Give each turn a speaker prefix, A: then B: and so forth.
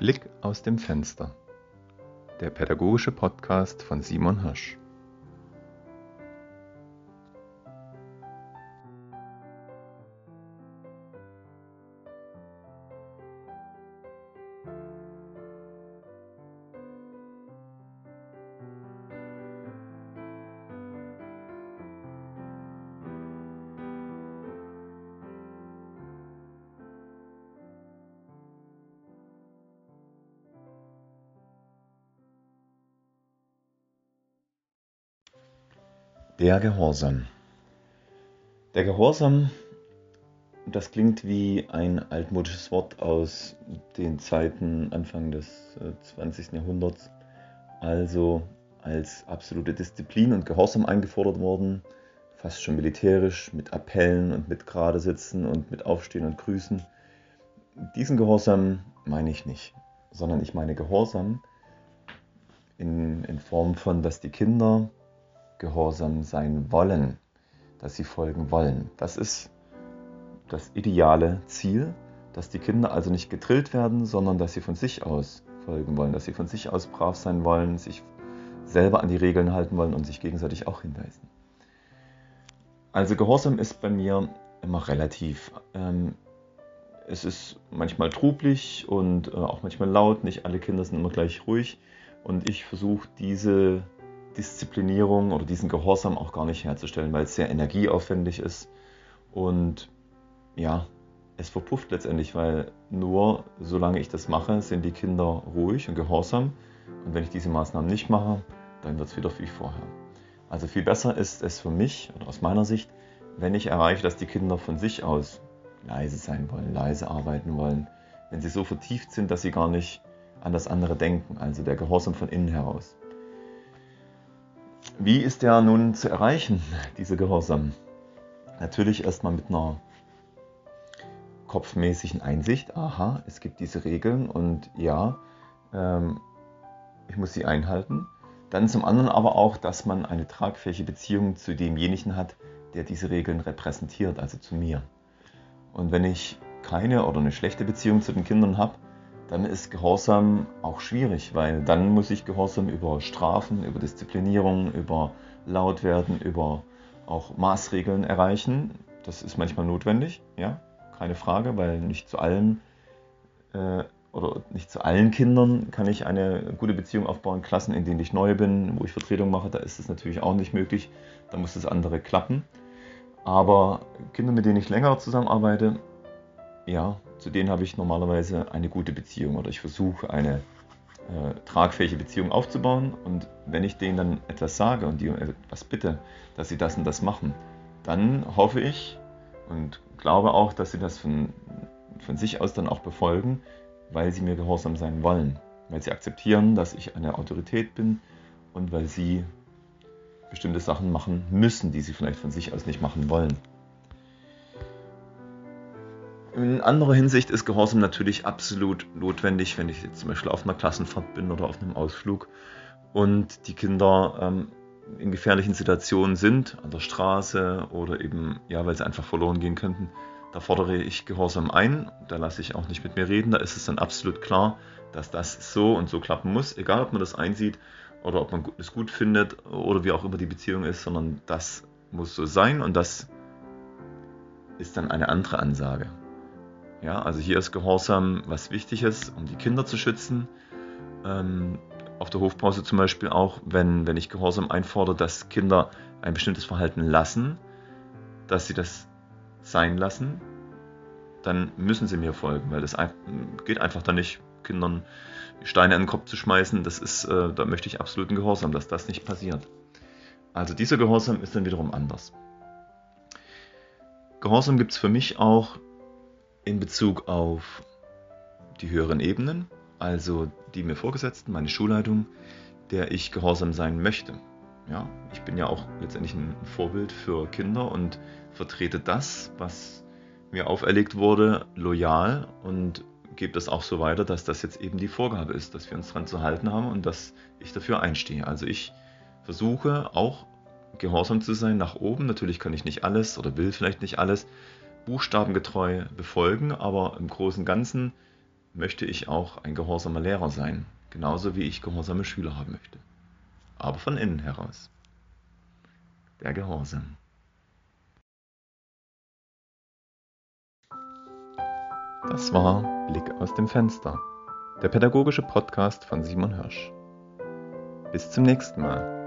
A: Blick aus dem Fenster. Der pädagogische Podcast von Simon Hasch. Der Gehorsam. Der Gehorsam, das klingt wie ein altmodisches Wort aus den Zeiten Anfang des 20. Äh, Jahrhunderts, also als absolute Disziplin und Gehorsam eingefordert worden, fast schon militärisch, mit Appellen und mit Gradesitzen und mit Aufstehen und Grüßen. Diesen Gehorsam meine ich nicht, sondern ich meine Gehorsam in, in Form von, dass die Kinder gehorsam sein wollen, dass sie folgen wollen. Das ist das ideale Ziel, dass die Kinder also nicht gedrillt werden, sondern dass sie von sich aus folgen wollen, dass sie von sich aus brav sein wollen, sich selber an die Regeln halten wollen und sich gegenseitig auch hinweisen. Also Gehorsam ist bei mir immer relativ. Ähm, es ist manchmal trublich und äh, auch manchmal laut. Nicht alle Kinder sind immer gleich ruhig. Und ich versuche diese Disziplinierung oder diesen Gehorsam auch gar nicht herzustellen, weil es sehr energieaufwendig ist und ja, es verpufft letztendlich, weil nur solange ich das mache, sind die Kinder ruhig und gehorsam und wenn ich diese Maßnahmen nicht mache, dann wird es wieder wie vorher. Also viel besser ist es für mich oder aus meiner Sicht, wenn ich erreiche, dass die Kinder von sich aus leise sein wollen, leise arbeiten wollen, wenn sie so vertieft sind, dass sie gar nicht an das andere denken, also der Gehorsam von innen heraus. Wie ist der nun zu erreichen, diese Gehorsam? Natürlich erstmal mit einer kopfmäßigen Einsicht. Aha, es gibt diese Regeln und ja, ähm, ich muss sie einhalten. Dann zum anderen aber auch, dass man eine tragfähige Beziehung zu demjenigen hat, der diese Regeln repräsentiert, also zu mir. Und wenn ich keine oder eine schlechte Beziehung zu den Kindern habe, dann ist Gehorsam auch schwierig, weil dann muss ich Gehorsam über Strafen, über Disziplinierung, über Lautwerden, über auch Maßregeln erreichen. Das ist manchmal notwendig, ja, keine Frage, weil nicht zu allen äh, oder nicht zu allen Kindern kann ich eine gute Beziehung aufbauen. Klassen, in denen ich neu bin, wo ich Vertretung mache, da ist es natürlich auch nicht möglich. Da muss das andere klappen. Aber Kinder, mit denen ich länger zusammenarbeite, ja, zu denen habe ich normalerweise eine gute Beziehung oder ich versuche eine äh, tragfähige Beziehung aufzubauen. Und wenn ich denen dann etwas sage und die um etwas bitte, dass sie das und das machen, dann hoffe ich und glaube auch, dass sie das von, von sich aus dann auch befolgen, weil sie mir gehorsam sein wollen, weil sie akzeptieren, dass ich eine Autorität bin und weil sie bestimmte Sachen machen müssen, die sie vielleicht von sich aus nicht machen wollen. In anderer Hinsicht ist Gehorsam natürlich absolut notwendig, wenn ich jetzt zum Beispiel auf einer Klassenfahrt bin oder auf einem Ausflug und die Kinder ähm, in gefährlichen Situationen sind, an der Straße oder eben, ja, weil sie einfach verloren gehen könnten. Da fordere ich Gehorsam ein, da lasse ich auch nicht mit mir reden, da ist es dann absolut klar, dass das so und so klappen muss, egal ob man das einsieht oder ob man es gut findet oder wie auch immer die Beziehung ist, sondern das muss so sein und das ist dann eine andere Ansage. Ja, also hier ist Gehorsam was wichtig ist, um die Kinder zu schützen. Ähm, auf der Hofpause zum Beispiel auch, wenn, wenn ich Gehorsam einfordere, dass Kinder ein bestimmtes Verhalten lassen, dass sie das sein lassen, dann müssen sie mir folgen, weil das geht einfach da nicht, Kindern Steine in den Kopf zu schmeißen. Das ist, äh, da möchte ich absoluten Gehorsam, dass das nicht passiert. Also dieser Gehorsam ist dann wiederum anders. Gehorsam gibt es für mich auch in Bezug auf die höheren Ebenen, also die mir Vorgesetzten, meine Schulleitung, der ich gehorsam sein möchte. Ja, ich bin ja auch letztendlich ein Vorbild für Kinder und vertrete das, was mir auferlegt wurde, loyal und gebe das auch so weiter, dass das jetzt eben die Vorgabe ist, dass wir uns daran zu halten haben und dass ich dafür einstehe. Also ich versuche auch gehorsam zu sein nach oben. Natürlich kann ich nicht alles oder will vielleicht nicht alles, buchstabengetreu befolgen, aber im Großen und Ganzen möchte ich auch ein gehorsamer Lehrer sein, genauso wie ich gehorsame Schüler haben möchte. Aber von innen heraus. Der Gehorsam. Das war Blick aus dem Fenster, der pädagogische Podcast von Simon Hirsch. Bis zum nächsten Mal.